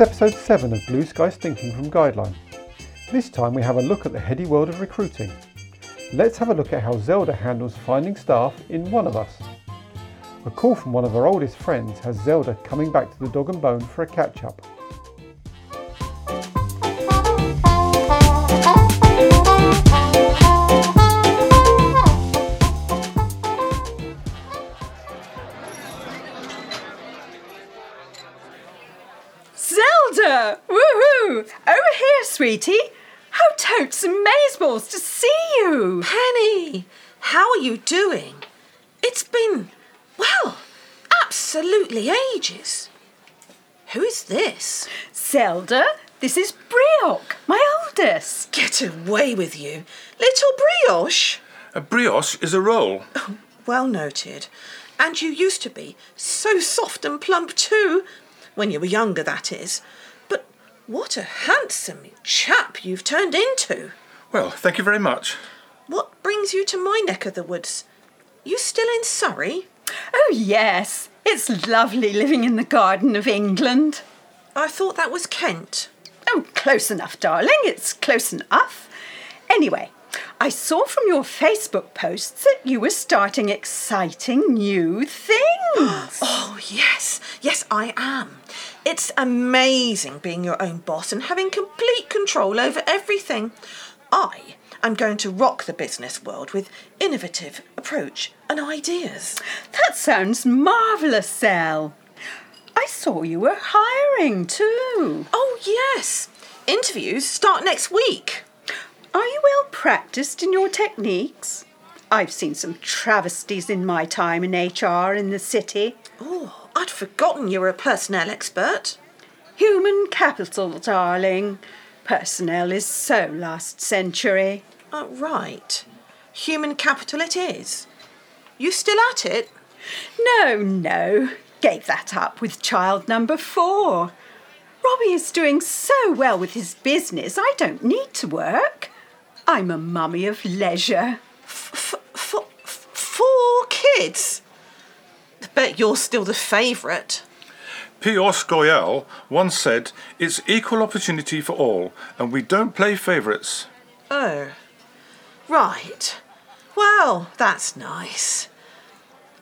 It's episode 7 of Blue Skies Thinking from Guideline. This time we have a look at the heady world of recruiting. Let's have a look at how Zelda handles finding staff in One of Us. A call from one of her oldest friends has Zelda coming back to the dog and bone for a catch up. Woohoo! Over here, sweetie. How totes and amazeballs to see you! Penny, how are you doing? It's been, well, absolutely ages. Who is this? Zelda, this is Brioc, my oldest. Get away with you. Little brioche. A brioche is a roll. Oh, well noted. And you used to be so soft and plump too. When you were younger, that is. But what a handsome chap you've turned into. Well, thank you very much. What brings you to my neck of the woods? You still in Surrey? Oh, yes. It's lovely living in the garden of England. I thought that was Kent. Oh, close enough, darling. It's close enough. Anyway, I saw from your Facebook posts that you were starting exciting new things. Oh, yes, yes, I am. It's amazing being your own boss and having complete control over everything. I am going to rock the business world with innovative approach and ideas. That sounds marvellous, Sal. I saw you were hiring too. Oh, yes. Interviews start next week. Are you well practiced in your techniques? I've seen some travesties in my time in HR in the city. Oh, I'd forgotten you were a personnel expert. Human capital, darling. Personnel is so last century. Oh, right. Human capital it is. You still at it? No, no. Gave that up with child number four. Robbie is doing so well with his business, I don't need to work. I'm a mummy of leisure. F- f- f- four kids? Bet you're still the favourite. Pios Goyal once said, It's equal opportunity for all, and we don't play favourites. Oh, right. Well, that's nice.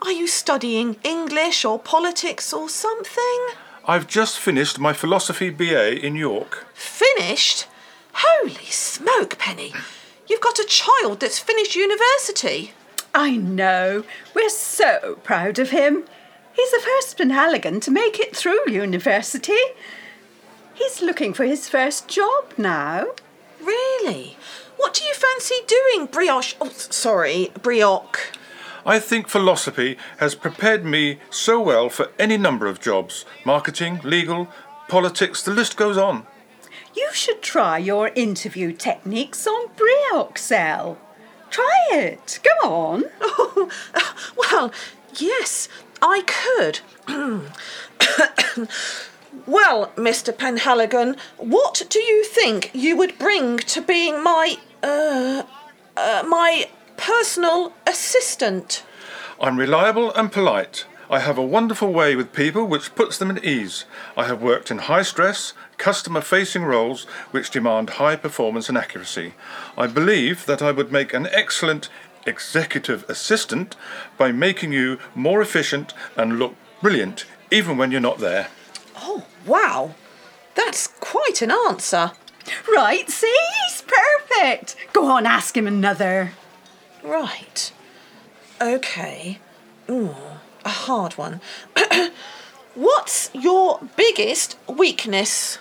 Are you studying English or politics or something? I've just finished my philosophy BA in York. Finished? Holy smoke, Penny. You've got a child that's finished university. I know. We're so proud of him. He's the first Penhaligon to make it through university. He's looking for his first job now. Really? What do you fancy doing, brioche? Oh, sorry, brioche. I think philosophy has prepared me so well for any number of jobs marketing, legal, politics, the list goes on. You should try your interview techniques on Brioxel. Try it. Go on. Oh, well, yes, I could. well, Mr. Penhaligon, what do you think you would bring to being my, uh, uh, my personal assistant? I'm reliable and polite. I have a wonderful way with people which puts them at ease. I have worked in high stress, customer facing roles which demand high performance and accuracy. I believe that I would make an excellent executive assistant by making you more efficient and look brilliant even when you're not there. Oh, wow. That's quite an answer. Right, see? He's perfect. Go on, ask him another. Right. Okay. Ooh, a hard one. What's your biggest weakness?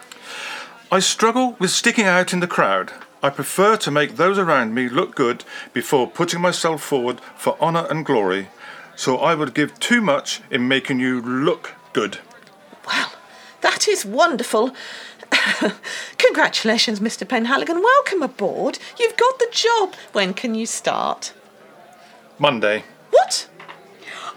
I struggle with sticking out in the crowd. I prefer to make those around me look good before putting myself forward for honour and glory. So I would give too much in making you look good. Well, that is wonderful. Congratulations, Mr. Penhaligon. Welcome aboard. You've got the job. When can you start? Monday. What?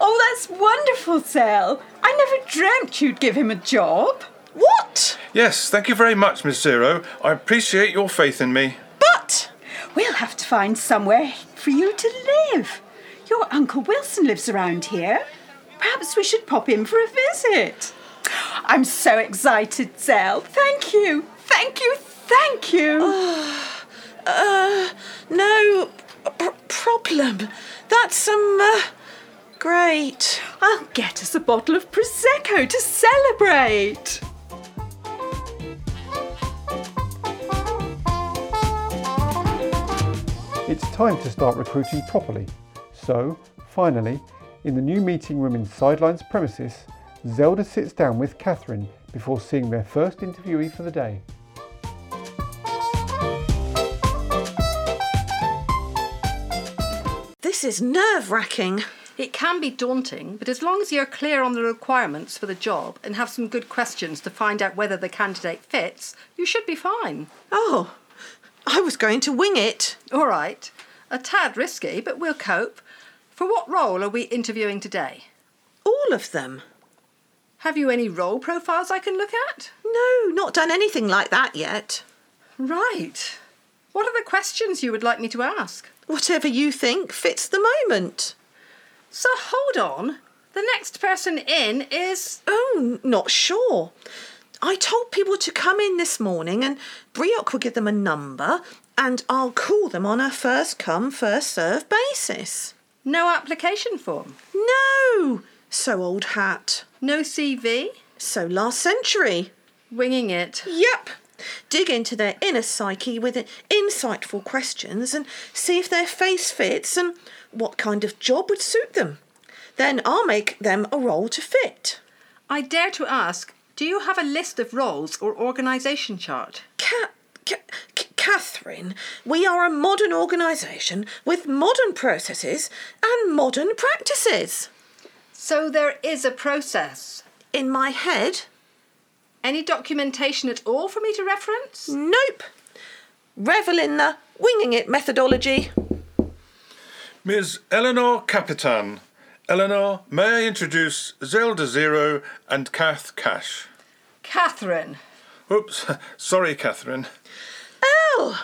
Oh, that's wonderful, Sal. I never dreamt you'd give him a job. What? Yes, thank you very much, Miss Zero. I appreciate your faith in me. But We'll have to find somewhere for you to live. Your Uncle Wilson lives around here. Perhaps we should pop in for a visit. I'm so excited, Zell. Thank you. Thank you. Thank you. Uh, no p- problem. That's um, uh, great. I'll get us a bottle of Prosecco to celebrate. It's time to start recruiting properly. So, finally, in the new meeting room in Sidelines premises, Zelda sits down with Catherine before seeing their first interviewee for the day. This is nerve wracking. It can be daunting, but as long as you're clear on the requirements for the job and have some good questions to find out whether the candidate fits, you should be fine. Oh, I was going to wing it. All right. A tad risky, but we'll cope. For what role are we interviewing today? All of them. Have you any role profiles I can look at? No, not done anything like that yet. Right. What are the questions you would like me to ask? Whatever you think fits the moment. So hold on. The next person in is. Oh, not sure. I told people to come in this morning and Brioc will give them a number and I'll call them on a first come, first served basis. No application form. No! So old hat. No CV. So last century. Winging it. Yep. Dig into their inner psyche with insightful questions and see if their face fits and what kind of job would suit them. Then I'll make them a role to fit. I dare to ask do you have a list of roles or organisation chart? Ca- Ca- C- Catherine, we are a modern organisation with modern processes and modern practices. So there is a process. In my head, Any documentation at all for me to reference? nope. Revel in the winging it methodology. Ms. Eleanor Capitan. Eleanor, may I introduce Zelda Zero and Kath Cash? Catherine. Oops, sorry, Catherine. Elle,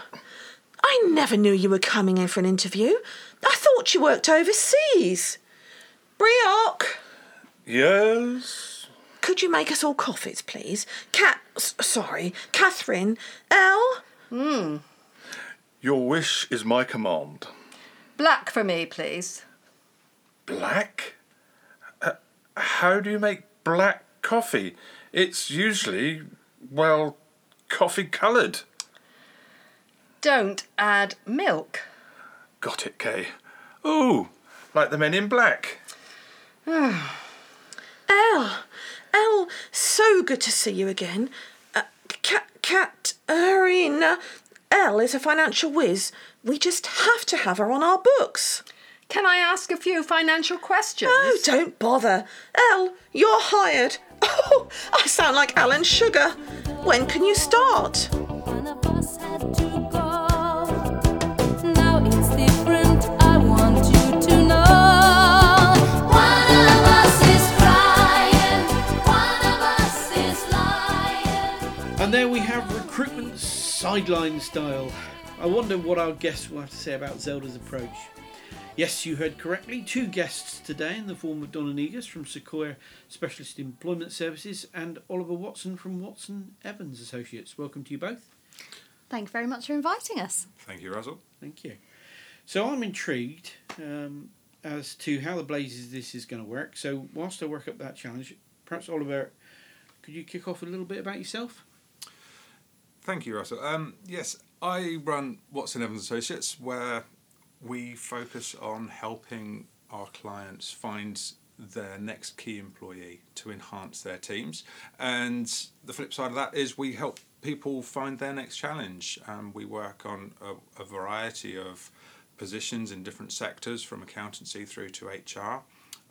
I never knew you were coming in for an interview. I thought you worked overseas. Brioc, Yes? could you make us all coffees, please? Cat, s- sorry, Catherine, Elle. Hmm. Your wish is my command. Black for me, please. Black? Uh, how do you make black coffee? It's usually, well, coffee coloured. Don't add milk. Got it, Kay. Ooh, like the men in black. Elle, Elle, so good to see you again. Uh, Cat, Cat, Arena. Elle is a financial whiz. We just have to have her on our books. Can I ask a few financial questions? Oh, don't bother. Elle, you're hired. Oh, I sound like Alan Sugar. When can you start? One of us had to go. Now it's different. I want you to know. One of us is crying. One of us is lying. And there we have recruitment sideline style. I wonder what our guests will have to say about Zelda's approach. Yes, you heard correctly. Two guests today in the form of Donna Negus from Sequoia Specialist Employment Services and Oliver Watson from Watson Evans Associates. Welcome to you both. Thank you very much for inviting us. Thank you, Russell. Thank you. So I'm intrigued um, as to how the blazes this is going to work. So whilst I work up that challenge, perhaps Oliver, could you kick off a little bit about yourself? Thank you, Russell. Um, yes, I run Watson Evans Associates, where we focus on helping our clients find their next key employee to enhance their teams. And the flip side of that is we help people find their next challenge. Um, we work on a, a variety of positions in different sectors, from accountancy through to HR.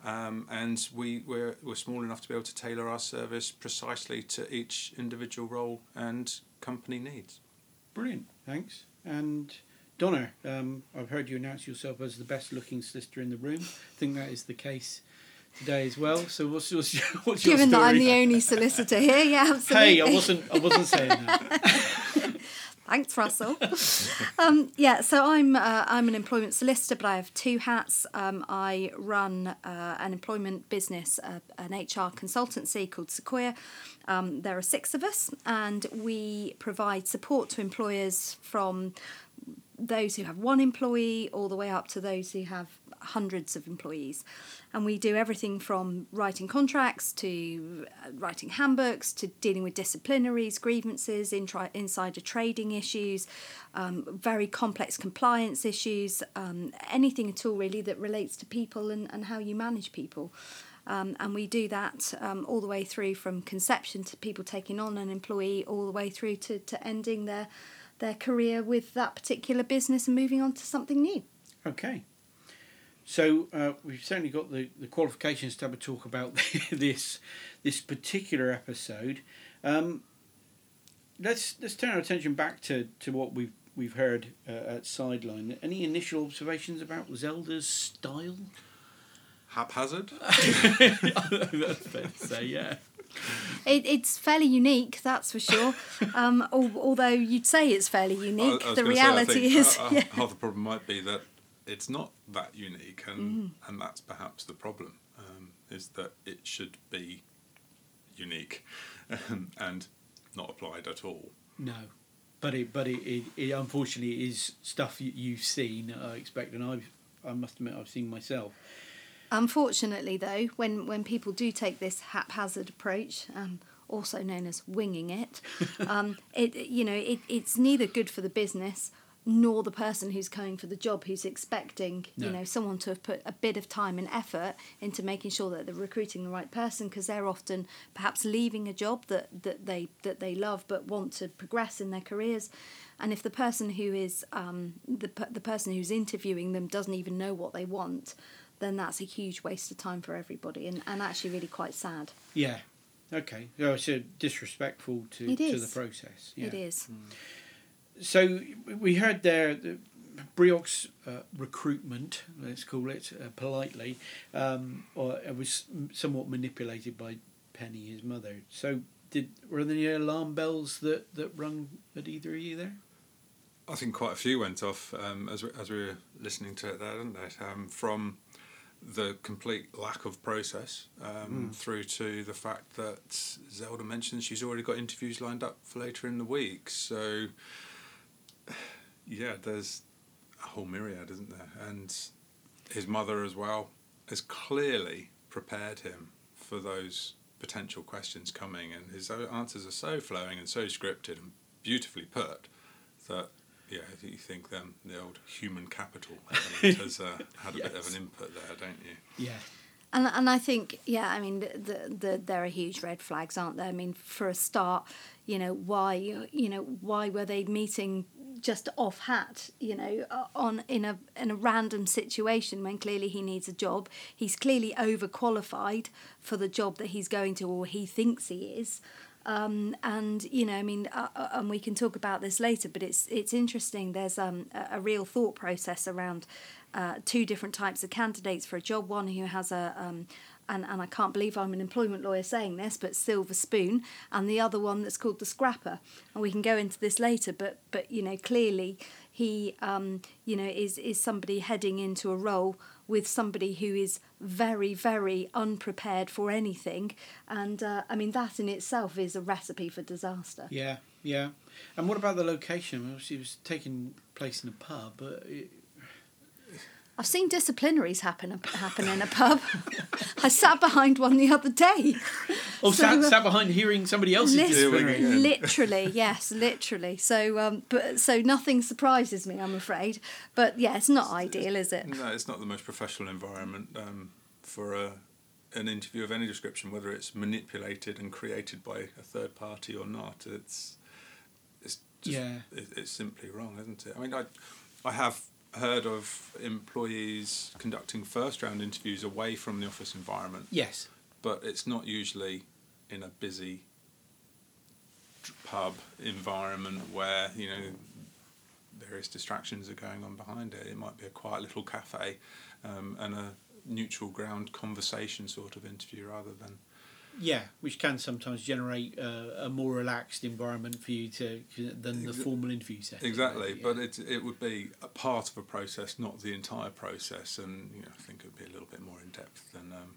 Um, and we, we're, we're small enough to be able to tailor our service precisely to each individual role and company needs. Brilliant, thanks. And Donna, um, I've heard you announce yourself as the best looking solicitor in the room. I think that is the case today as well. So what's, what's, your- what's your Given that I'm the only solicitor here, yeah, absolutely. Hey, I wasn't I wasn't saying that. Thanks, Russell. um, yeah, so I'm uh, I'm an employment solicitor, but I have two hats. Um, I run uh, an employment business, uh, an HR consultancy called Sequoia. Um, there are six of us, and we provide support to employers from those who have one employee all the way up to those who have hundreds of employees. And we do everything from writing contracts to uh, writing handbooks to dealing with disciplinaries, grievances, intri- insider trading issues, um, very complex compliance issues, um, anything at all really that relates to people and, and how you manage people. Um, and we do that um, all the way through from conception to people taking on an employee, all the way through to, to ending their their career with that particular business and moving on to something new. Okay. So uh, we've certainly got the, the qualifications to have a talk about this this particular episode. Um, let's let's turn our attention back to, to what we've we've heard uh, at sideline. Any initial observations about Zelda's style? Haphazard. That's fair to say, yeah. It, it's fairly unique, that's for sure. Um, although you'd say it's fairly unique, I- I the gonna say, I reality think, is. uh, uh, yeah. half the problem might be that it's not that unique, and Mm. and that's perhaps the problem. Um, is that it should be unique, um, and not applied at all. No, but it but it, it, it unfortunately is stuff you, you've seen. I expect, and I've I must admit I've seen myself. Unfortunately, though, when, when people do take this haphazard approach, um, also known as winging it, um, it you know it, it's neither good for the business nor the person who's going for the job who's expecting you know someone to have put a bit of time and effort into making sure that they're recruiting the right person because they're often perhaps leaving a job that, that they that they love but want to progress in their careers. And if the person who is um, the, the person who's interviewing them doesn't even know what they want then that's a huge waste of time for everybody and, and actually really quite sad Yeah. Okay. So it's uh, disrespectful to, It to the process. it Yeah. is So we heard there the Brioc's uh, recruitment, let's call it uh, politely, um, or it was somewhat manipulated by Penny, his mother. So did were there any alarm bells that, that rung at either of you there? I think quite a few went off um, as we, as we were listening to it there, didn't they? Um, from the complete lack of process um, through to the fact that Zelda mentions she's already got interviews lined up for later in the week. So, yeah, there's a whole myriad, isn't there? And his mother as well has clearly prepared him for those potential questions coming, and his answers are so flowing and so scripted and beautifully put that yeah, you think then the old human capital has uh, had a bit of an input there, don't you? Yeah. And and I think yeah, I mean the, the, the there are huge red flags, aren't there? I mean, for a start, you know why you know why were they meeting just off hat? You know, uh, on in a in a random situation when clearly he needs a job. He's clearly overqualified for the job that he's going to, or he thinks he is. Um, and you know, I mean, uh, uh, and we can talk about this later, but it's it's interesting. There's um, a, a real thought process around uh, two different types of candidates for a job. One who has a um, and, and I can't believe I'm an employment lawyer saying this, but silver spoon, and the other one that's called the scrapper. And we can go into this later, but but you know, clearly he um, you know is is somebody heading into a role with somebody who is very very unprepared for anything, and uh, I mean that in itself is a recipe for disaster. Yeah, yeah. And what about the location? Obviously, it was taking place in a pub, but I've seen disciplinaries happen happen in a pub. I sat behind one the other day. oh, So, sat, uh, sat behind hearing somebody else's Lit- disciplinary. Yeah. literally, yes, literally. So, um, but so nothing surprises me, I'm afraid. But yeah, it's not ideal, is it? No, it's not the most professional environment um, for a, an interview of any description, whether it's manipulated and created by a third party or not. It's it's just, Yeah. it, it's simply wrong, isn't it? I mean, I I have heard of employees conducting first round interviews away from the office environment, Yes. but it's not usually in a busy pub environment where you know various distractions are going on behind it. It might be a quiet little cafe um, and a neutral ground conversation sort of interview rather than yeah, which can sometimes generate uh, a more relaxed environment for you to than the Exa- formal interview setting. Exactly, Yeah. but it it would be a part of a process, not the entire process, and you know, I think it would be a little bit more in depth than um,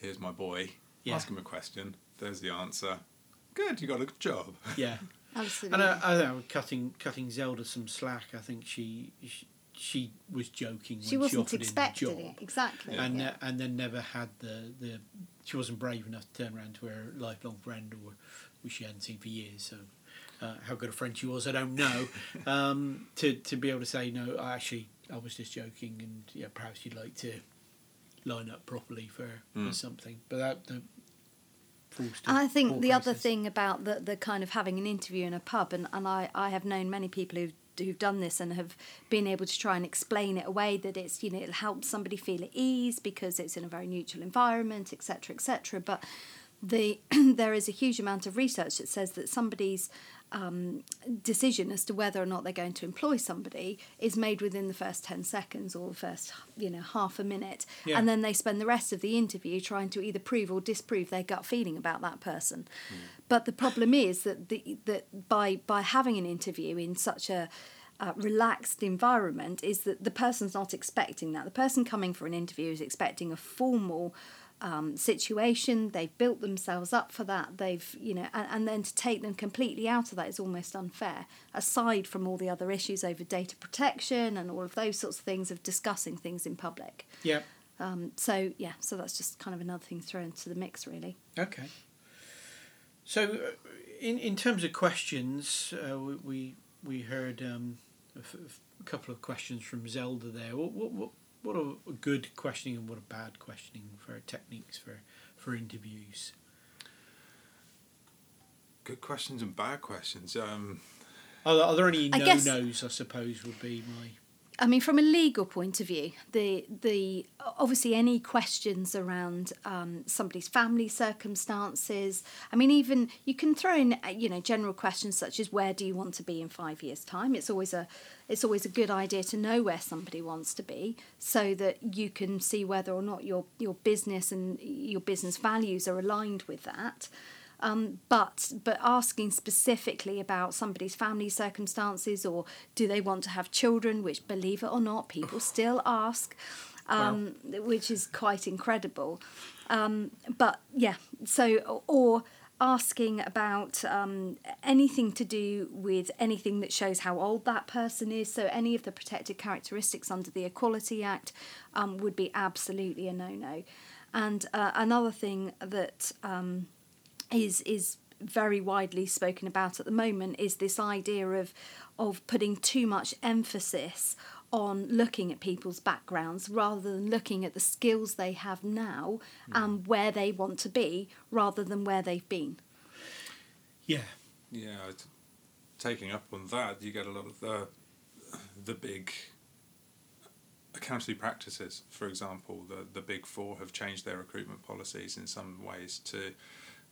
here's my boy, Yeah. ask him a question, there's the answer. Good, you got a good job. yeah. Absolutely. And uh, I, I think cutting cutting Zelda some slack. I think she she, she was joking. she when she wasn't offered expecting him the job. it exactly. and yeah. uh, and then never had the, the she wasn't brave enough to turn around to her lifelong friend or who she hadn't seen for years. So uh, how good a friend she was, I don't know. um, to to be able to say no, I actually I was just joking, and yeah, perhaps you'd like to line up properly for, Mm. for something. But that the And I think poor the other thing about the, the kind of having an interview in a pub, and, and I, I have known many people who've, who've done this and have been able to try and explain it away that it's, you know, it'll help somebody feel at ease because it's in a very neutral environment, etc., etc. But the there is a huge amount of research that says that somebody's um, decision as to whether or not they're going to employ somebody is made within the first 10 seconds or the first you know half a minute. Yeah. and then they spend the rest of the interview trying to either prove or disprove their gut feeling about that person. But the problem is that the that by by having an interview in such a uh, relaxed environment is that the person's not expecting that. The person coming for an interview is expecting a formal um, situation. They've built themselves up for that. They've, you know, and, and then to take them completely out of that is almost unfair. Aside from all the other issues over data protection and all of those sorts of things of discussing things in public. yeah. Um, so yeah, so that's just kind of another thing thrown into the mix, really. Okay. So, uh, in in terms of questions, uh, we we, we heard um, a, f- a couple of questions from Zelda there. What what what, what are good questioning and what are bad questioning for techniques for for interviews? Good questions and bad questions. Um, Are there, are there any no nos? I suppose would be my I mean, from a legal point of view, the the obviously any questions around um, somebody's family circumstances. I mean, even you can throw in uh, you know general questions such as where do you want to be in five years' time. It's always a it's always a good idea to know where somebody wants to be, so that you can see whether or not your your business and your business values are aligned with that. Um, but but asking specifically about somebody's family circumstances or do they want to have children, which believe it or not, people still ask, um, which is quite incredible. Um, but yeah, so or asking about um, anything to do with anything that shows how old that person is. So any of the protected characteristics under the Equality Act um, would be absolutely a no no. And uh, another thing that um, is is very widely spoken about at the moment is this idea of of putting too much emphasis on looking at people's backgrounds rather than looking at the skills they have now hmm. and where they want to be rather than where they've been. yeah yeah, t- taking up on that, you get a lot of the the big accountancy practices. For example, the the big four have changed their recruitment policies in some ways to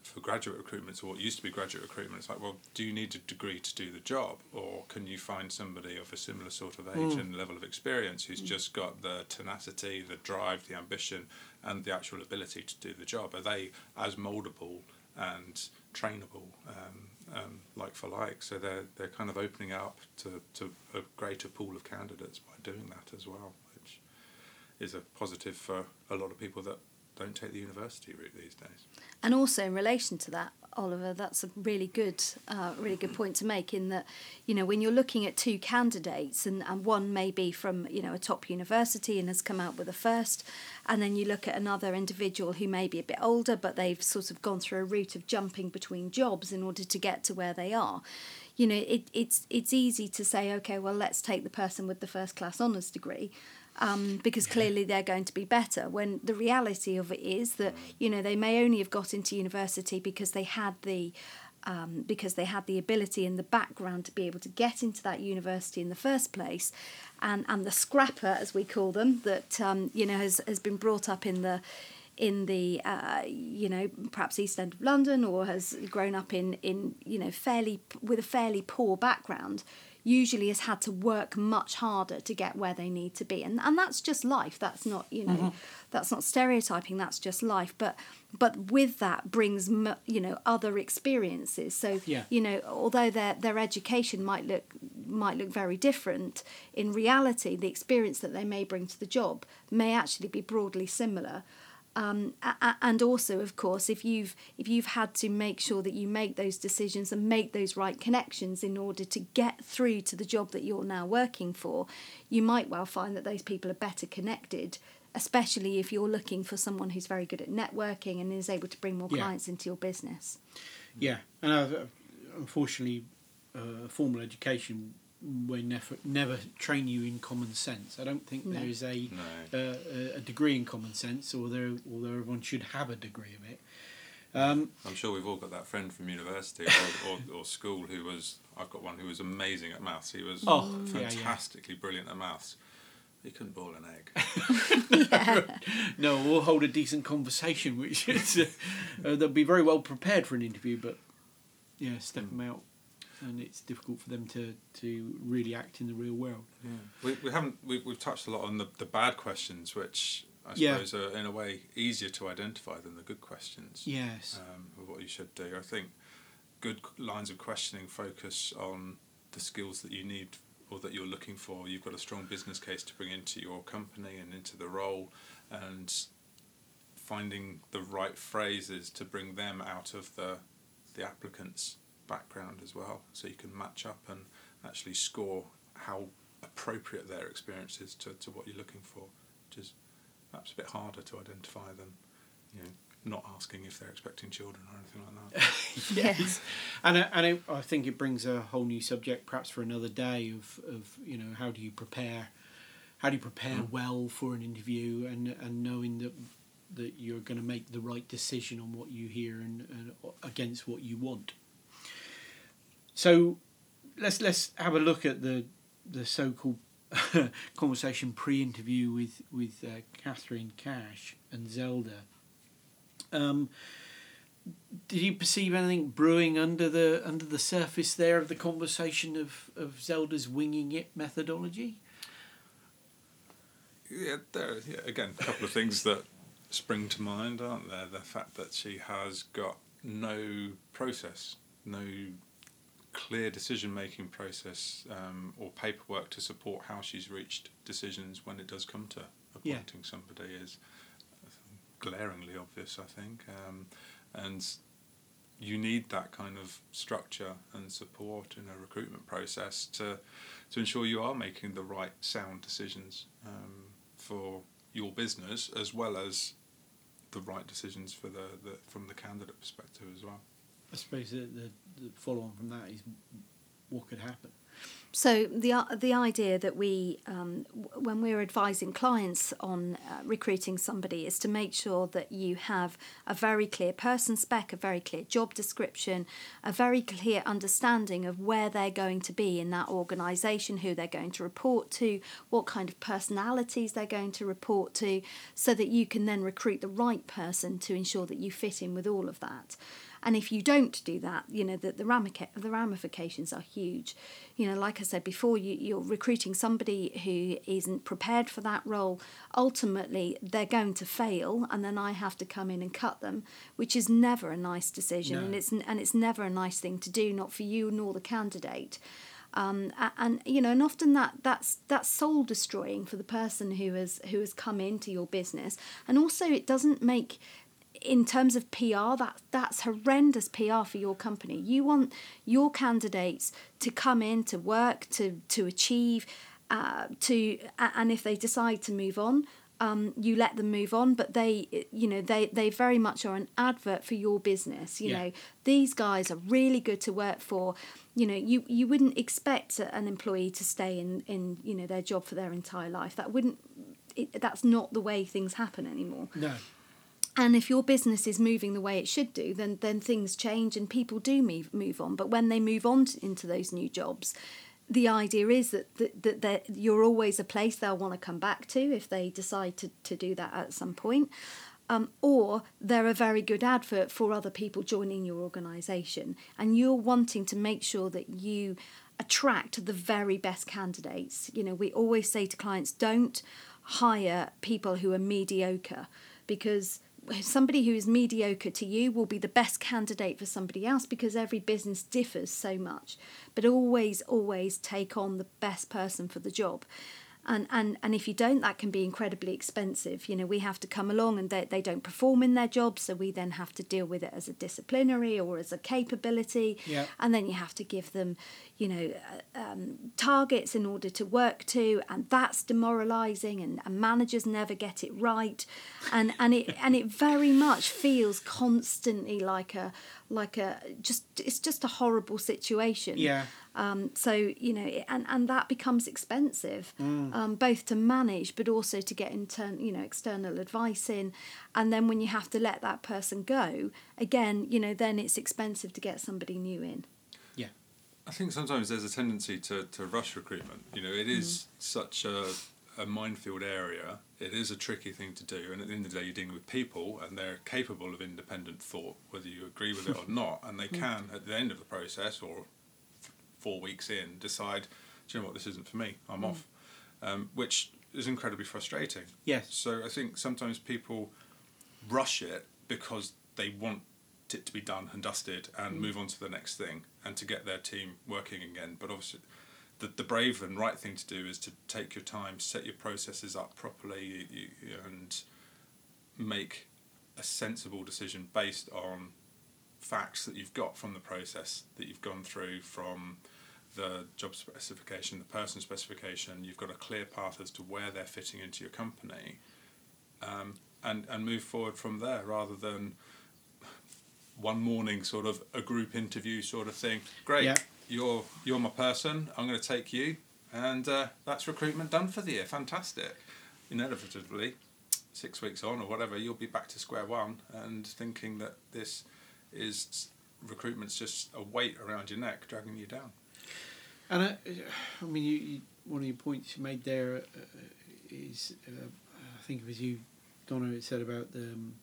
for graduate recruitment to what used to be graduate recruitment. It's like, well, do you need a degree to do the job, or can you find somebody of a similar sort of age and level of experience who's just got the tenacity, the drive, the ambition, and the actual ability to do the job? Are they as moldable and trainable, um, um, like for like? So they're they're kind of opening up to, to a greater pool of candidates by doing that as well, which is a positive for a lot of people that don't take the university route these days. And also in relation to that, Oliver, that's a really good, uh, really good point to make. In that, you know, when you're looking at two candidates, and, and one may be from you know a top university and has come out with a first, and then you look at another individual who may be a bit older, but they've sort of gone through a route of jumping between jobs in order to get to where they are. You know, it, it's it's easy to say, okay, well, let's take the person with the first class honours degree um, because clearly they're going to be better. When the reality of it is that you know they may only have got into university because they had the um, because they had the ability and the background to be able to get into that university in the first place, and and the scrapper as we call them that um, you know has has been brought up in the in the uh, you know perhaps east end of London or has grown up in in you know fairly with a fairly poor background usually has had to work much harder to get where they need to be. And and that's just life. That's not you know mm-hmm. that's not stereotyping. That's just life. But but with that brings you know other experiences. So Yeah. you know although their their education might look might look very different in reality the experience that they may bring to the job may actually be broadly similar um, and also of course if you've if you've had to make sure that you make those decisions and make those right connections in order to get through to the job that you're now working for you might well find that those people are better connected especially if you're looking for someone who's very good at networking and is able to bring more Yeah. clients into your business Yeah, and uh, unfortunately, uh, formal education will never never train you in common sense. I don't think No. there is a, No. uh, a a degree in common sense, although although everyone should have a degree of it. Um, I'm sure we've all got that friend from university or, or, or school who was. I've got one who was amazing at maths. He was Oh, yeah, yeah. fantastically brilliant at maths. He couldn't boil an egg. no, we'll hold a decent conversation, which is uh, uh, they'll be very well prepared for an interview, but yeah, step them out, and it's difficult for them to to really act in the real world. Yeah. We, we haven't we, we've touched a lot on the, the bad questions, which I Yeah. suppose are in a way easier to identify than the good questions. Yes. Um, of what you should do. I think good lines of questioning focus on the skills that you need or that you're looking for. You've got a strong business case to bring into your company and into the role, and finding the right phrases to bring them out of the the applicant's background as well, so you can match up and actually score how appropriate their experience is to, to what you're looking for, which is perhaps a bit harder to identify than you know not asking if they're expecting children or anything like that. yes, and I, and I, I think it brings a whole new subject, perhaps for another day, of, of you know how do you prepare, how do you prepare mm. well for an interview, and and knowing that that you're going to make the right decision on what you hear and, and against what you want. So, let's let's have a look at the the so-called conversation pre-interview with with uh, Catherine Cash and Zelda. Um, did you perceive anything brewing under the under the surface there of the conversation of, of Zelda's winging it methodology? Yeah, there. Yeah, again, a couple of things that spring to mind, aren't there? The fact that she has got no process, no clear decision-making process um, or paperwork to support how she's reached decisions when it does come to Yeah. appointing somebody is glaringly obvious, I think. Um, and you need that kind of structure and support in a recruitment process to to ensure you are making the right sound decisions um, for your business as well as the right decisions for the, the from the candidate perspective as well. I suppose the, the, the follow on from that is what could happen. So the the idea that we, um, w- when we're advising clients on uh, recruiting somebody, is to make sure that you have a very clear person spec, a very clear job description, a very clear understanding of where they're going to be in that organisation, who they're going to report to, what kind of personalities they're going to report to, so that you can then recruit the right person to ensure that you fit in with all of that. And if you don't do that, you know, the, the, ramica- the ramifications are huge. You know, like I said before, you, you're recruiting somebody who isn't prepared for that role. Ultimately, they're going to fail, and then I have to come in and cut them, which is never a nice decision, No. and it's and it's never a nice thing to do, not for you nor the candidate. Um, and you know, and often that that's that's soul destroying for the person who has who has come into your business, and also it doesn't make in terms of PR, that that's horrendous PR for your company. You want your candidates to come in to work to to achieve, uh, to and if they decide to move on, um, you let them move on. But they, you know, they they very much are an advert for your business. You Yeah. know, these guys are really good to work for. You know, you you wouldn't expect an employee to stay in in you know their job for their entire life. That wouldn't. It, that's not the way things happen anymore. No. And if your business is moving the way it should do, then then things change and people do move move on. But when they move on to, into those new jobs, the idea is that that, that you're always a place they'll want to come back to if they decide to, to do that at some point. Um, or they're a very good advert for other people joining your organisation, and you're wanting to make sure that you attract the very best candidates. You know, we always say to clients, don't hire people who are mediocre because somebody who is mediocre to you will be the best candidate for somebody else because every business differs so much. But always, always take on the best person for the job. And, and and if you don't, that can be incredibly expensive. You know, we have to come along and they, they don't perform in their job, so we then have to deal with it as a disciplinary or as a capability. Yeah. And then you have to give them, you know, uh, um, targets in order to work to, and that's demoralising. And, and managers never get it right, and and it and it very much feels constantly like a like a just it's just a horrible situation. Yeah. Um, so you know, and and that becomes expensive, um, both to manage, but also to get intern, you know, external advice in, and then when you have to let that person go, again, you know, then it's expensive to get somebody new in. Yeah. I think sometimes there's a tendency to, to rush recruitment. You know, it is such a, a minefield area. It is a tricky thing to do, and at the end of the day, you're dealing with people, and they're capable of independent thought, whether you agree with it or not. And they hmm. can, at the end of the process or f- four weeks in, decide, do you know what, this isn't for me. I'm hmm. off, um, which is incredibly frustrating. Yes. So I think sometimes people rush it because they want it to be done and dusted and hmm. move on to the next thing and to get their team working again. But obviously, the, the brave and right thing to do is to take your time, set your processes up properly, you, you, and make a sensible decision based on facts that you've got from the process that you've gone through from the job specification, the person specification. You've got a clear path as to where they're fitting into your company, um, and and move forward from there rather than one morning sort of a group interview sort of thing. Great, Yeah. You're you're my person. I'm going to take you, and uh, that's recruitment done for the year. Fantastic. Inevitably, six weeks on or whatever, you'll be back to square one and thinking that this is recruitment's just a weight around your neck dragging you down. And I, I mean, you, you, one of your points you made there uh, is, uh, I think it was you, Donna, it said about the um,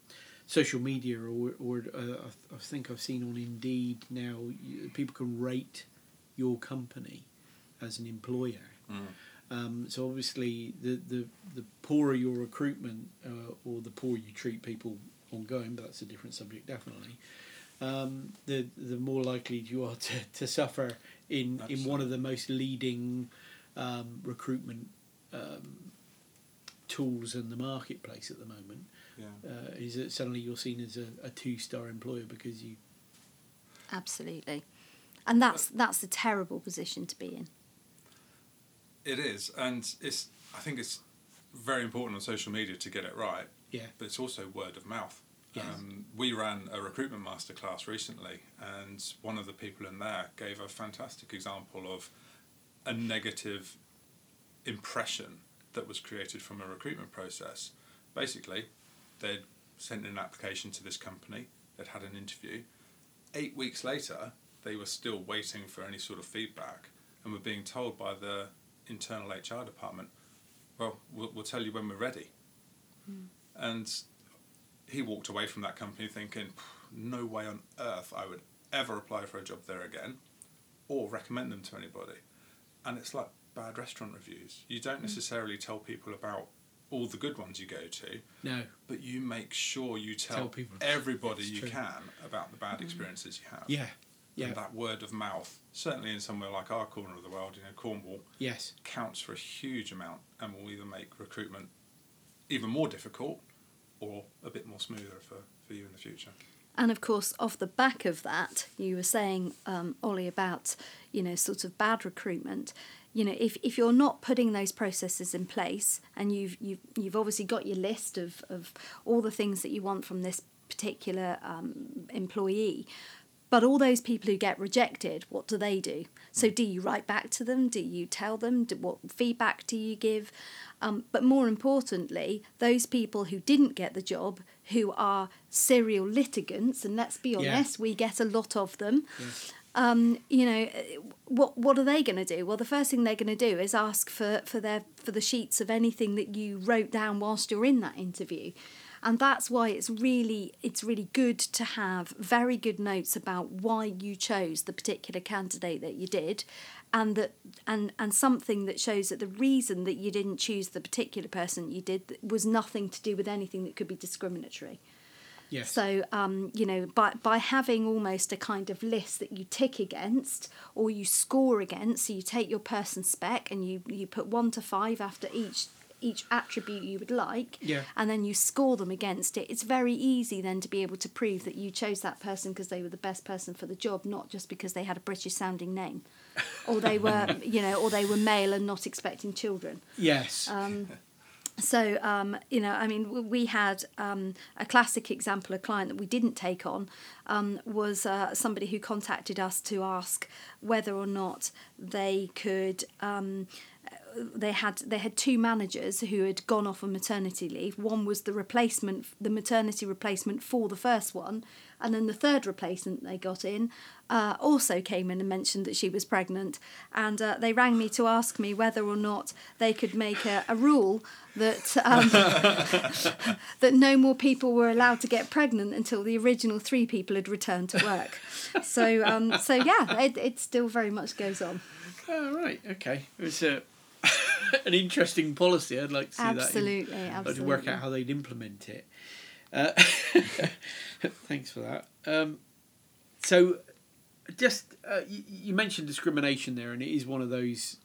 social media, or, or uh, I, think I've seen on Indeed now, you, people can rate your company as an employer. Um, so obviously, the, the, the poorer your recruitment, uh, or the poorer you treat people ongoing, but that's a different subject, definitely. Um, the the more likely you are to, to suffer in in one of the most leading um, recruitment um, tools in the marketplace at the moment. Yeah. Uh, is that suddenly you're seen as a, a two star employer because you Absolutely, and that's that's a terrible position to be in. It is, and it's. I think it's very important on social media to get it right. Yeah. But it's also word of mouth. Yes. Um, we ran a recruitment masterclass recently, and one of the people in there gave a fantastic example of a negative impression that was created from a recruitment process. Basically, they'd sent in an application to this company, they'd had an interview. Eight weeks later, they were still waiting for any sort of feedback and were being told by the internal HR department, well, we'll, we'll tell you when we're ready. Hmm. And he walked away from that company thinking, no way on earth I would ever apply for a job there again or recommend them to anybody. And it's like bad restaurant reviews. You don't hmm. necessarily tell people about all the good ones you go to, no but you make sure you tell, Tell people. everybody It's you true. can about the bad hmm. experiences you have. yeah yeah And that word of mouth, certainly in somewhere like our corner of the world, you know, Cornwall, yes counts for a huge amount and will either make recruitment even more difficult or a bit more smoother for, for you in the future. And of course, off the back of that, you were saying, um, Ollie, about you know sort of bad recruitment. You know, if, if you're not putting those processes in place, and you've you've you've obviously got your list of, of all the things that you want from this particular um, employee, but all those people who get rejected, what do they do? So, do you write back to them? Do you tell them? Do, what feedback do you give? Um, but more importantly, those people who didn't get the job, who are serial litigants, and let's be Yeah. honest, we get a lot of them. Um, you know, what what are they going to do? Well, the first thing they're going to do is ask for, for their for the sheets of anything that you wrote down whilst you're in that interview, and that's why it's really it's really good to have very good notes about why you chose the particular candidate that you did and that and and something that shows that the reason that you didn't choose the particular person you did was nothing to do with anything that could be discriminatory Yes. so, um, you know, by, by having almost a kind of list that you tick against or you score against, so you take your person spec and you, you put one to five after each each attribute you would like, Yeah. and then you score them against it. It's very easy then to be able to prove that you chose that person because they were the best person for the job, not just because they had a British sounding name, or they were, you know, or they were male and not expecting children. yes. Um, So, um, you know, I mean, we had um, a classic example, a client that we didn't take on um, was uh, somebody who contacted us to ask whether or not they could. They had they had two managers who had gone off on maternity leave. One was the replacement, the maternity replacement for the first one, and then the third replacement they got in uh, also came in and mentioned that she was pregnant. And uh, they rang me to ask me whether or not they could make a, a rule that um, that no more people were allowed to get pregnant until the original three people had returned to work. So um, so yeah, it, it still very much goes on. Oh, right. Okay. It's a an interesting policy. I'd like to see that. in- Absolutely, to work out how they'd implement it. Uh, thanks for that. Um, so, just uh, you, you mentioned discrimination there, and it is one of those.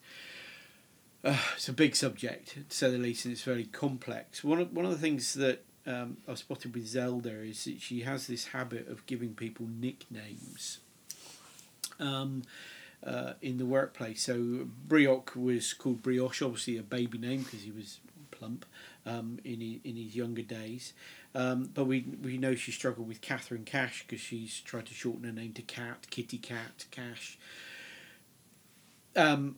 Uh, it's a big subject, to say the least, and it's very complex. One of one of the things that um, I've spotted with Zelda is that she has this habit of giving people nicknames. Um, uh, in the workplace. So Brioc was called Brioche, obviously a baby name because he was plump um, in his, in his younger days. Um, but we we know she struggled with Catherine Cash because she's tried to shorten her name to Cat, Kitty Cat, Cash. Um,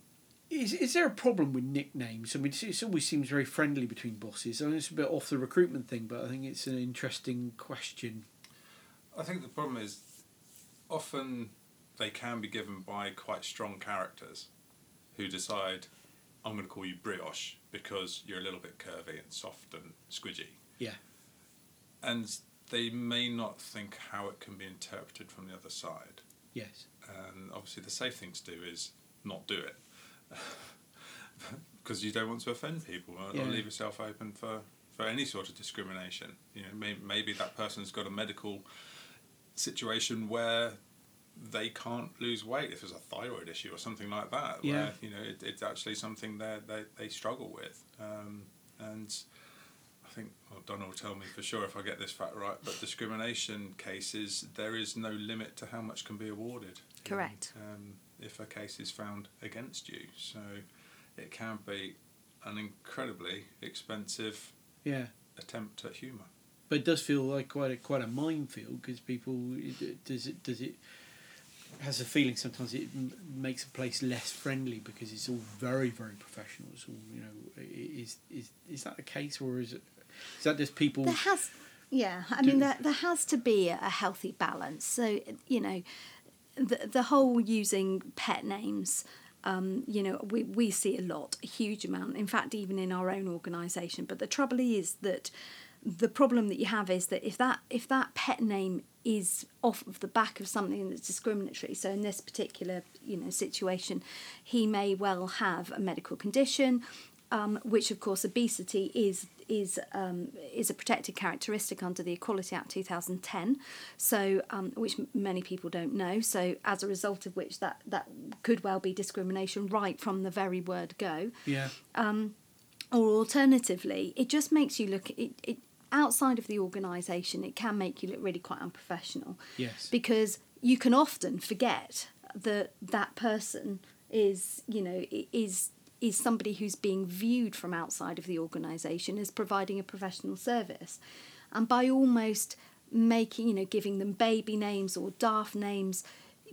is, is there a problem with nicknames? I mean, it always seems very friendly between bosses. I mean, it's a bit off the recruitment thing, but I think it's an interesting question. I think the problem is often they can be given by quite strong characters who decide, I'm going to call you brioche because you're a little bit curvy and soft and squidgy. Yeah. And they may not think how it can be interpreted from the other side. Yes. And obviously, the safe thing to do is not do it. Because you don't want to offend people or, or Yeah. leave yourself open for, for any sort of discrimination. You know, may, maybe that person's got a medical situation where they can't lose weight if there's a thyroid issue or something like that. Yeah. Where, you know, it, it's actually something that they, they struggle with. Um, and I think, well, Donna will tell me for sure if I get this fact right, but discrimination cases, there is no limit to how much can be awarded. Correct. Um, if a case is found against you. So it can be an incredibly expensive Yeah. attempt at humour. But it does feel like quite a quite a minefield because people does it does it has a feeling sometimes it m- makes a place less friendly because it's all very very professional. It's all you know. Is is is that the case or is it is that just people? There has, yeah. I mean, there, there has to be a healthy balance. So you know, the the whole using pet names. Um, you know, we, we see a lot, a huge amount. In fact, even in our own organisation. But the trouble is that the problem that you have is that if that if that pet name is off of the back of something that's discriminatory so in this particular you know situation he may well have a medical condition um, which of course obesity is is um, is a protected characteristic under the Equality Act 2010 so um, which m- many people don't know. So as a result of which that that could well be discrimination right from the very word go. Yeah. or alternatively, it just makes you look it, it outside of the organisation. It can make you look really quite unprofessional. Yes. Because you can often forget that that person is, you know, is is somebody who's being viewed from outside of the organisation as providing a professional service, and by almost making, you know, giving them baby names or daft names,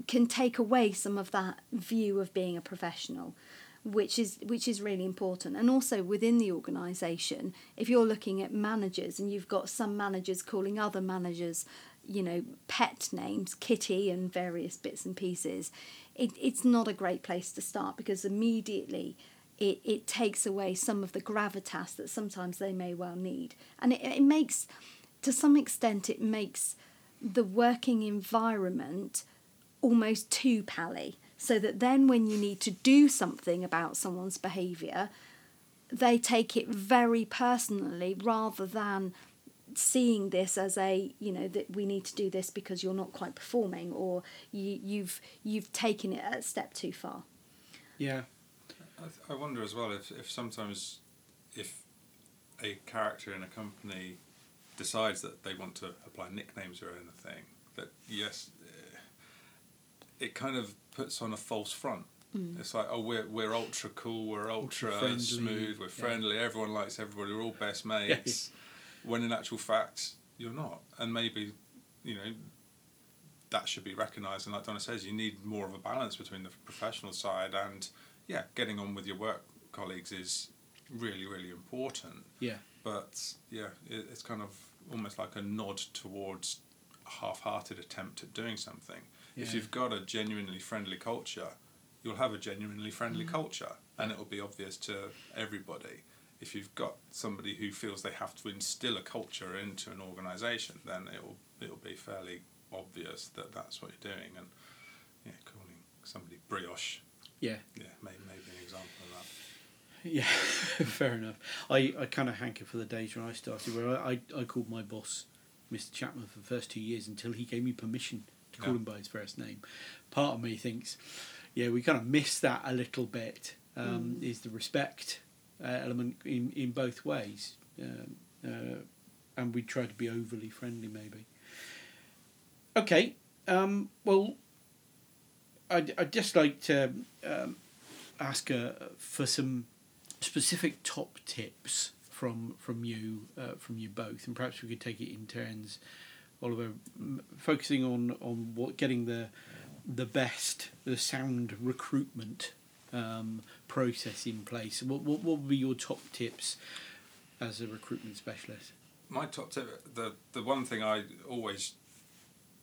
can take away some of that view of being a professional which is which is really important and also within the organization if you're looking at managers and you've got some managers calling other managers you know pet names kitty and various bits and pieces it, it's not a great place to start because immediately it, it takes away some of the gravitas that sometimes they may well need and it, it makes to some extent, it makes the working environment almost too pally. So that then, when you need to do something about someone's behaviour, they take it very personally rather than seeing this as a you know that we need to do this because you're not quite performing or you, you've you've taken it a step too far. Yeah. I, th- I wonder as well if, if sometimes if a character in a company decides that they want to apply nicknames or anything, that yes, eh, it kind of puts on a false front. Mm. It's like, oh, we're we're ultra cool, we're ultra, friendly, smooth, we're yeah. friendly, everyone likes everybody, we're all best mates. When in actual fact, you're not, and maybe, you know, that should be recognised. And like Donna says, you need more of a balance between the professional side and, yeah, getting on with your work colleagues is really, really important. Yeah. But yeah, it, it's kind of almost like a nod towards a half-hearted attempt at doing something. If you've got a genuinely friendly culture, you'll have a genuinely friendly mm-hmm. culture, and it will be obvious to everybody. If you've got somebody who feels they have to instill a culture into an organisation, then it will it will be fairly obvious that that's what you're doing. And yeah, calling somebody brioche, Yeah. yeah, may, may be an example of that. Yeah, fair enough. I, I kind of hanker for the days when I started, where I, I, I called my boss Mr. Chapman for the first two years until he gave me permission call Yeah. him by his first name. Part of me thinks, yeah, we kind of miss that a little bit. Um, Is the respect uh, element in, in both ways, um, uh, and we try to be overly friendly, maybe. Okay, um, well, I'd, I'd just like to um, ask uh, for some specific top tips from from you uh, from you both, and perhaps we could take it in turns. Oliver, m- focusing on on what getting the the best, the sound recruitment um, process in place. What, what what would be your top tips as a recruitment specialist? My top tip, the the one thing I always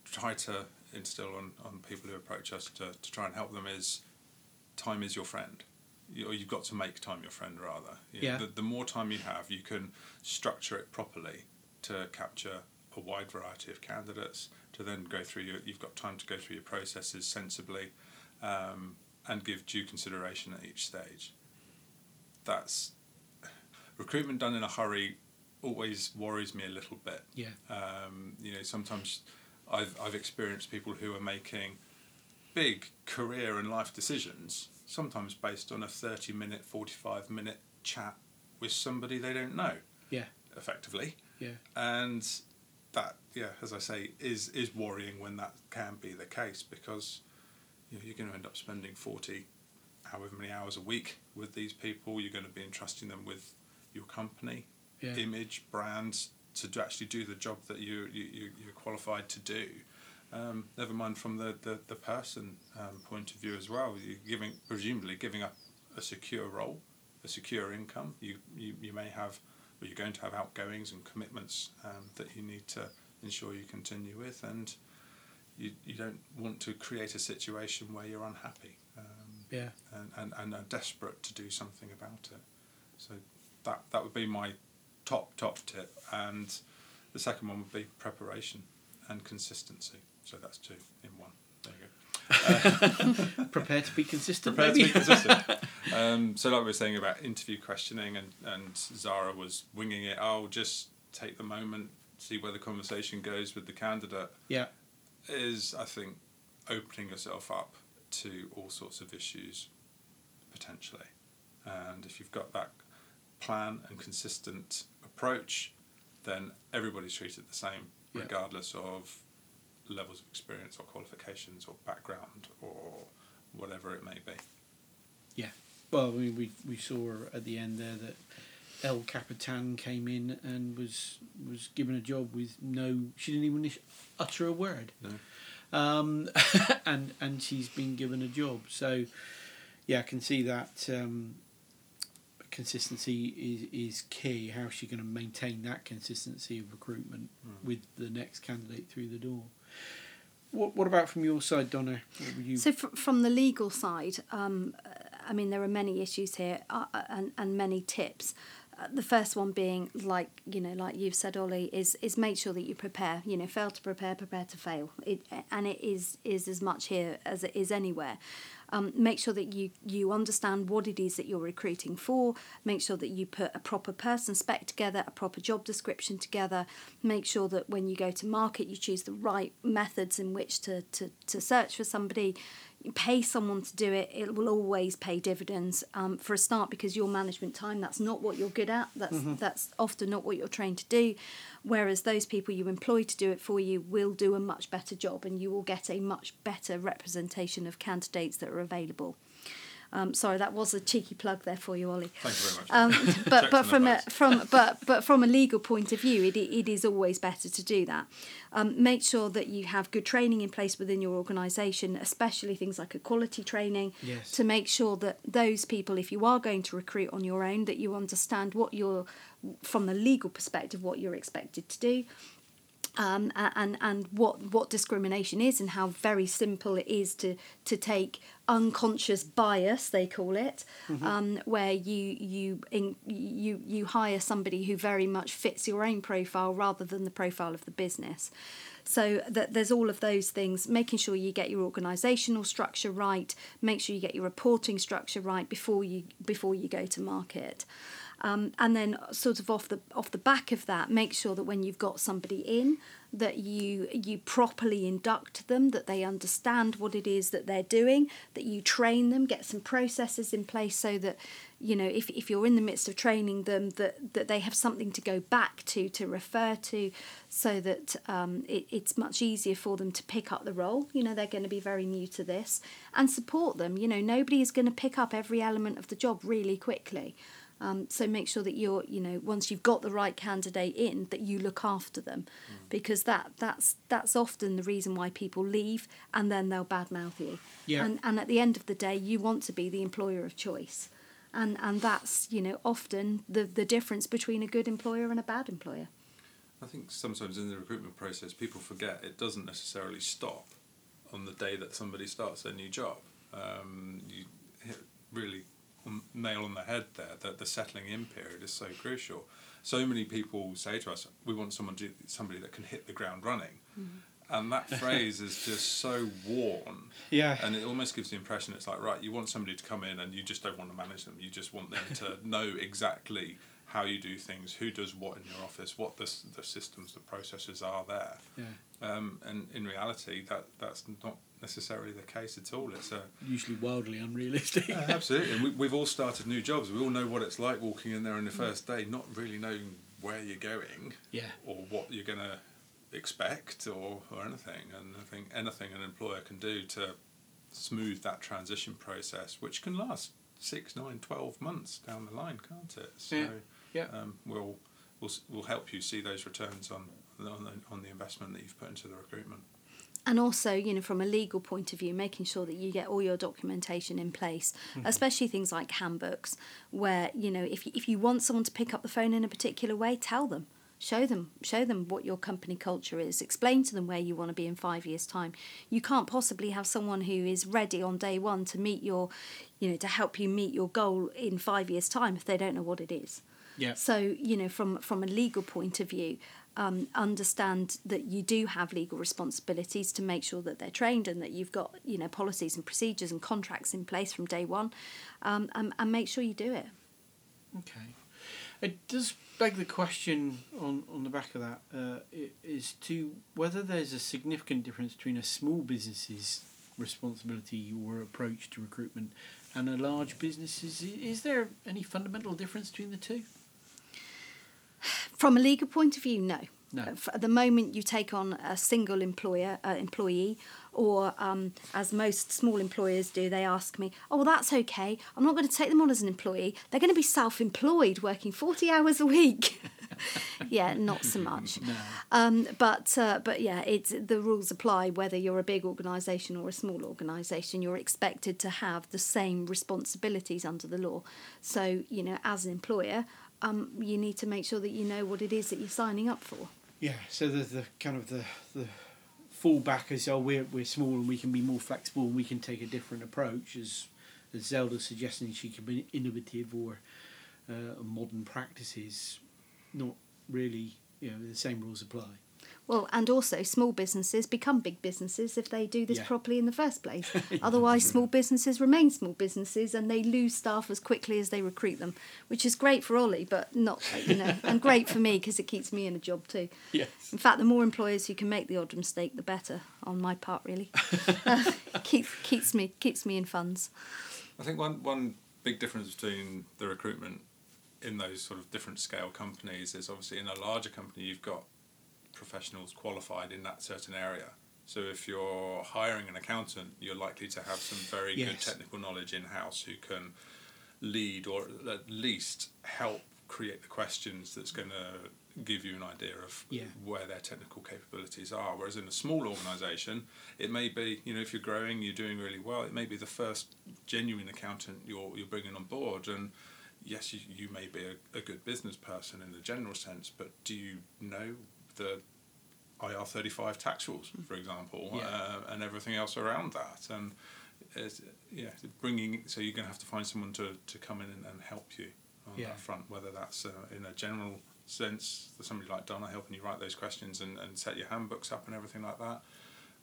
try to instill on, on people who approach us to, to try and help them is time is your friend. you, you've got to make time your friend rather. You know, Yeah. The, the more time you have, you can structure it properly to capture a wide variety of candidates. To then go through your, you've got time to go through your processes sensibly, um, and give due consideration at each stage. That's recruitment done in a hurry always worries me a little bit. Yeah. Um, you know, sometimes I've I've experienced people who are making big career and life decisions, sometimes based on a thirty minute, forty five minute chat with somebody they don't know, Yeah, effectively. yeah, And that, yeah, as I say, is is worrying when that can be the case because you know, you're going to end up spending forty, however many hours a week with these people. You're going to be entrusting them with your company, yeah. image, brands to actually do the job that you, you, you you're qualified to do. Um, never mind from the the, the person um, point of view as well. You're giving presumably giving up a secure role, a secure income. You you, you may have, or you're going to have outgoings and commitments um, that you need to ensure you continue with, and you you don't want to create a situation where you're unhappy. Um, Yeah. and, and, and are desperate to do something about it. So that that would be my top top tip, and the second one would be preparation and consistency. So that's two in one. There you go. Prepare to be consistent. Prepare to be consistent. um, so like we were saying about interview questioning, and and Zara was winging it. I'll just take the moment, see where the conversation goes with the candidate. yeah, Is I think opening yourself up to all sorts of issues potentially. And if you've got that plan and consistent approach, then everybody's treated the same, Yeah. regardless of levels of experience or qualifications or background or whatever it may be. yeah. Well, I mean, we we saw at the end there that El Capitan came in and was was given a job with no. She didn't even utter a word. No. Um, and and she's been given a job. So, yeah, I can see that um, consistency is is key. How's she going to maintain that consistency of recruitment with the next candidate through the door? What what about from your side, Donna? You? So, fr- from the legal side, um, I mean, there are many issues here uh, uh, and, and many tips. the first one being like you know, like you've said, Ollie, is is make sure that you prepare. You know, fail to prepare, prepare to fail. It and it is is as much here as it is anywhere. Um, make sure that you you understand what it is that you're recruiting for. Make sure that you put a proper person spec together, a proper job description together. Make sure that when you go to market, you choose the right methods in which to to, to search for somebody. You pay someone to do it. It will always pay dividends um, for a start because your management time that's not what you're good at. That's that's often not what you're trained to do. Whereas those people you employ to do it for you will do a much better job, and you will get a much better representation of candidates that are available. Um, sorry, that was a cheeky plug there for you, Ollie. Thank you very much. Um, but but from a, from but but from a legal point of view, it, it is always better to do that. Um, make sure that you have good training in place within your organisation, especially things like equality training, Yes. to make sure that those people, if you are going to recruit on your own, that you understand what you're from the legal perspective, what you're expected to do um, and and what what discrimination is and how very simple it is to to take unconscious bias they call it um, where you you in, you you hire somebody who very much fits your own profile rather than the profile of the business. So that there's all of those things making sure you get your organizational structure right make sure you get your reporting structure right before you before you go to market um, and then sort of off the off the back of that make sure that when you've got somebody in that you you properly induct them that they understand what it is that they're doing that you train them get some processes in place so that you know if, if you're in the midst of training them that that they have something to go back to to refer to so that um, it, it's much easier for them to pick up the role. You know they're going to be very new to this. And support them. You know nobody is going to pick up every element of the job really quickly um, so make sure that you're, you know, once you've got the right candidate in, that you look after them, because that that's that's often the reason why people leave, and then they'll badmouth you. Yeah. And and at the end of the day, you want to be the employer of choice, and and that's you know often the the difference between a good employer and a bad employer. I think sometimes in the recruitment process, people forget it doesn't necessarily stop on the day that somebody starts their new job. Um, you hit really nail on the head there that the settling in period is so crucial. So many people say to us, "We want someone to, somebody that can hit the ground running," and that phrase is just so worn. Yeah. And it almost gives the impression it's like, right, you want somebody to come in and you just don't want to manage them. You just want them to know exactly how you do things, who does what in your office, what the, the systems, the processes are there. Yeah. Um, and in reality, that that's not necessarily the case at all. It's a Usually wildly unrealistic. absolutely. And we, we've all started new jobs. We all know what it's like walking in there on the first day, not really knowing where you're going yeah. or what you're going to expect or, or anything. And I think anything an employer can do to smooth that transition process, which can last six, nine, twelve months down the line, can't it? So Yeah, yeah. Um, we'll, we'll, we'll help you see those returns on, on, the, on the investment that you've put into the recruitment. And also you know from a legal point of view making sure that you get all your documentation in place mm-hmm. especially things like handbooks where you know if, you- if you want someone to pick up the phone in a particular way tell them. Show them show them what your company culture is. Explain to them where you want to be in five years time. You can't possibly have someone who is ready on day one to meet your you know to help you meet your goal in five years time if they don't know what it is. Yeah. so you know, from from a legal point of view, um, understand that you do have legal responsibilities to make sure that they're trained and that you've got you know policies and procedures and contracts in place from day one, um, and, and make sure you do it. Okay. It does beg the question on, on the back of that uh, is to whether there's a significant difference between a small business's responsibility or approach to recruitment and a large business's. Is there any fundamental difference between the two? From a legal point of view, no. No. At the moment, you take on a single employer uh, employee, or um, as most small employers do, they ask me, "Oh, well, that's okay. I'm not going to take them on as an employee. They're going to be self-employed, working 40 hours a week." yeah, not so much. Um, but uh, but yeah, it's the rules apply whether you're a big organisation or a small organisation. You're expected to have the same responsibilities under the law. So you know, as an employer, um, you need to make sure that you know what it is that you're signing up for. Yeah. So the kind of the the fallback is oh we're we're small and we can be more flexible and we can take a different approach as as Zelda's suggesting she can be innovative or uh, modern practices, not really, you know, the same rules apply. Well, and also small businesses become big businesses if they do this Yeah. properly in the first place. Otherwise, small businesses remain small businesses and they lose staff as quickly as they recruit them, which is great for Ollie, but not, you know, and great for me because it keeps me in a job too. Yes. In fact, the more employers who can make the odd mistake, the better. On my part, really, uh, keeps keeps me keeps me in funds. I think one one big difference between the recruitment in those sort of different scale companies is obviously in a larger company you've got professionals qualified in that certain area. So if you're hiring an accountant, you're likely to have some very good technical knowledge in house who can lead or at least help create the questions that's going to give you an idea of Yeah. where their technical capabilities are. Whereas in a small organisation, it may be you know if you're growing, you're doing really well. It may be the first genuine accountant you're you're bringing on board, and yes, you, you may be a, a good business person in the general sense, but do you know the IR thirty five tax rules, for example, Yeah. uh, and everything else around that, and it's, yeah, bringing so you're going to have to find someone to, to come in and, and help you on Yeah. that front, whether that's uh, in a general sense, somebody like Donna helping you write those questions and, and set your handbooks up and everything like that,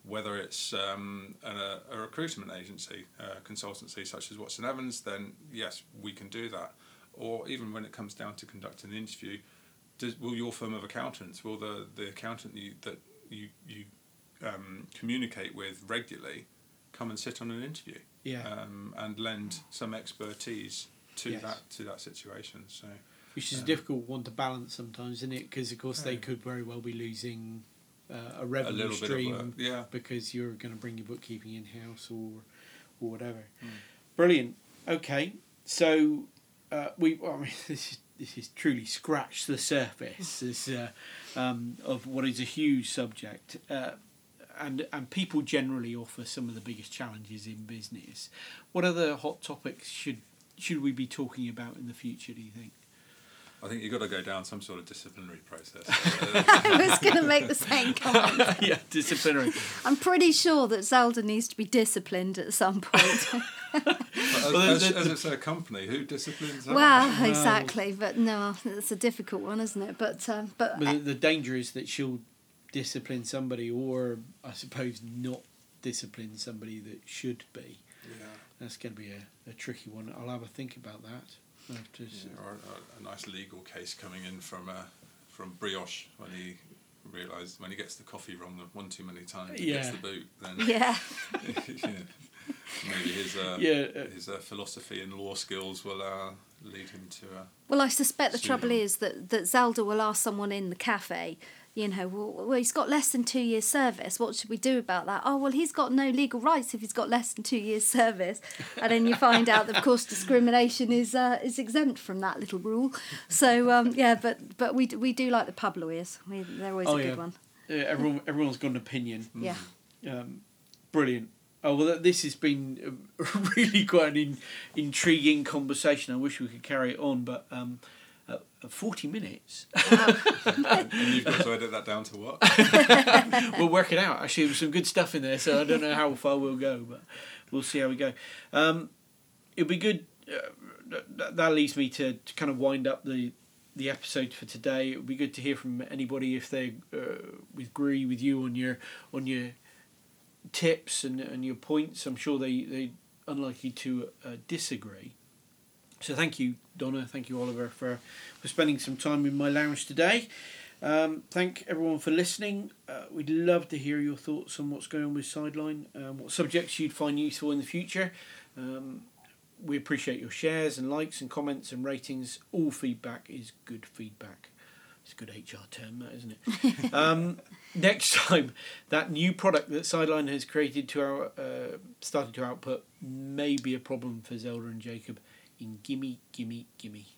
whether it's um, a, a recruitment agency, uh, consultancy such as Watson Evans, then yes, we can do that. Or even when it comes down to conducting an interview, does, will your firm of accountants, will the, the accountant you, that you, you um, communicate with regularly come and sit on an interview Yeah. um, and lend some expertise to Yes. that to that situation? So Which is a Um, difficult one to balance sometimes, isn't it? Because of course they could very well be losing uh, a a revenue bit stream yeah. because you're going to bring your bookkeeping in house or or whatever. Mm. Brilliant. Okay, so uh, we. Well, I mean, this is this is truly scratched the surface this, uh, um, of what is a huge subject. Uh, and, and people generally offer some of the biggest challenges in business. What other hot topics should should we be talking about in the future? Do you think? I think you've got to go down some sort of disciplinary process. I was going to make the same comment. yeah, disciplinary. I'm pretty sure that Zelda needs to be disciplined at some point. as, Well, as, the- the- as it's a company, who disciplines that? well, exactly, but no, it's a difficult one, isn't it? But um, but But the, the danger is that she'll discipline somebody, or I suppose not discipline somebody that should be. Yeah. That's going to be a, a tricky one. I'll have a think about that. I'll have to s- Yeah, or a, a nice legal case coming in from uh, from Brioche when he realised when he gets the coffee wrong one too many times, he gets Yeah. the boot. Then yeah, yeah, maybe his uh, Yeah, uh, his uh, philosophy and law skills will uh, lead him to. Uh, Well, I suspect the trouble him. is that, that Zelda will ask someone in the cafe, you know, well, well, he's got less than two years' service. What should we do about that? Oh, well, he's got no legal rights if he's got less than two years' service. And then you find out that, of course, discrimination is uh, is exempt from that little rule. So, um, yeah, but but we, we do like the pub lawyers. We, they're always Oh, a good yeah. one. yeah, everyone everyone's got an opinion. Yeah. Um, brilliant. Oh well, this has been uh, really quite an in, intriguing conversation. I wish we could carry it on, but um, uh, uh, forty minutes. and you've got to edit that down to what? we'll work it out. Actually, there was some good stuff in there, so I don't know how far we'll go, but we'll see how we go. Um, it'll be good. Uh, th- that leads me to, to kind of wind up the the episode for today. It would be good to hear from anybody if they uh, agree with you on your on your tips and, and your points. I'm sure they they unlikely to uh, disagree. So thank you, Donna. Thank you, Oliver, for for spending some time in my lounge today. Um, thank everyone for listening. Uh, we'd love to hear your thoughts on what's going on with Sideline, um, what subjects you'd find useful in the future. Um, we appreciate your shares and likes and comments and ratings. All feedback is good feedback. It's a good HR term, that isn't it? um, next time, that new product that Sideline has created to our uh, started to output may be a problem for Zelda and Jacob in Gimme, Gimme, Gimme.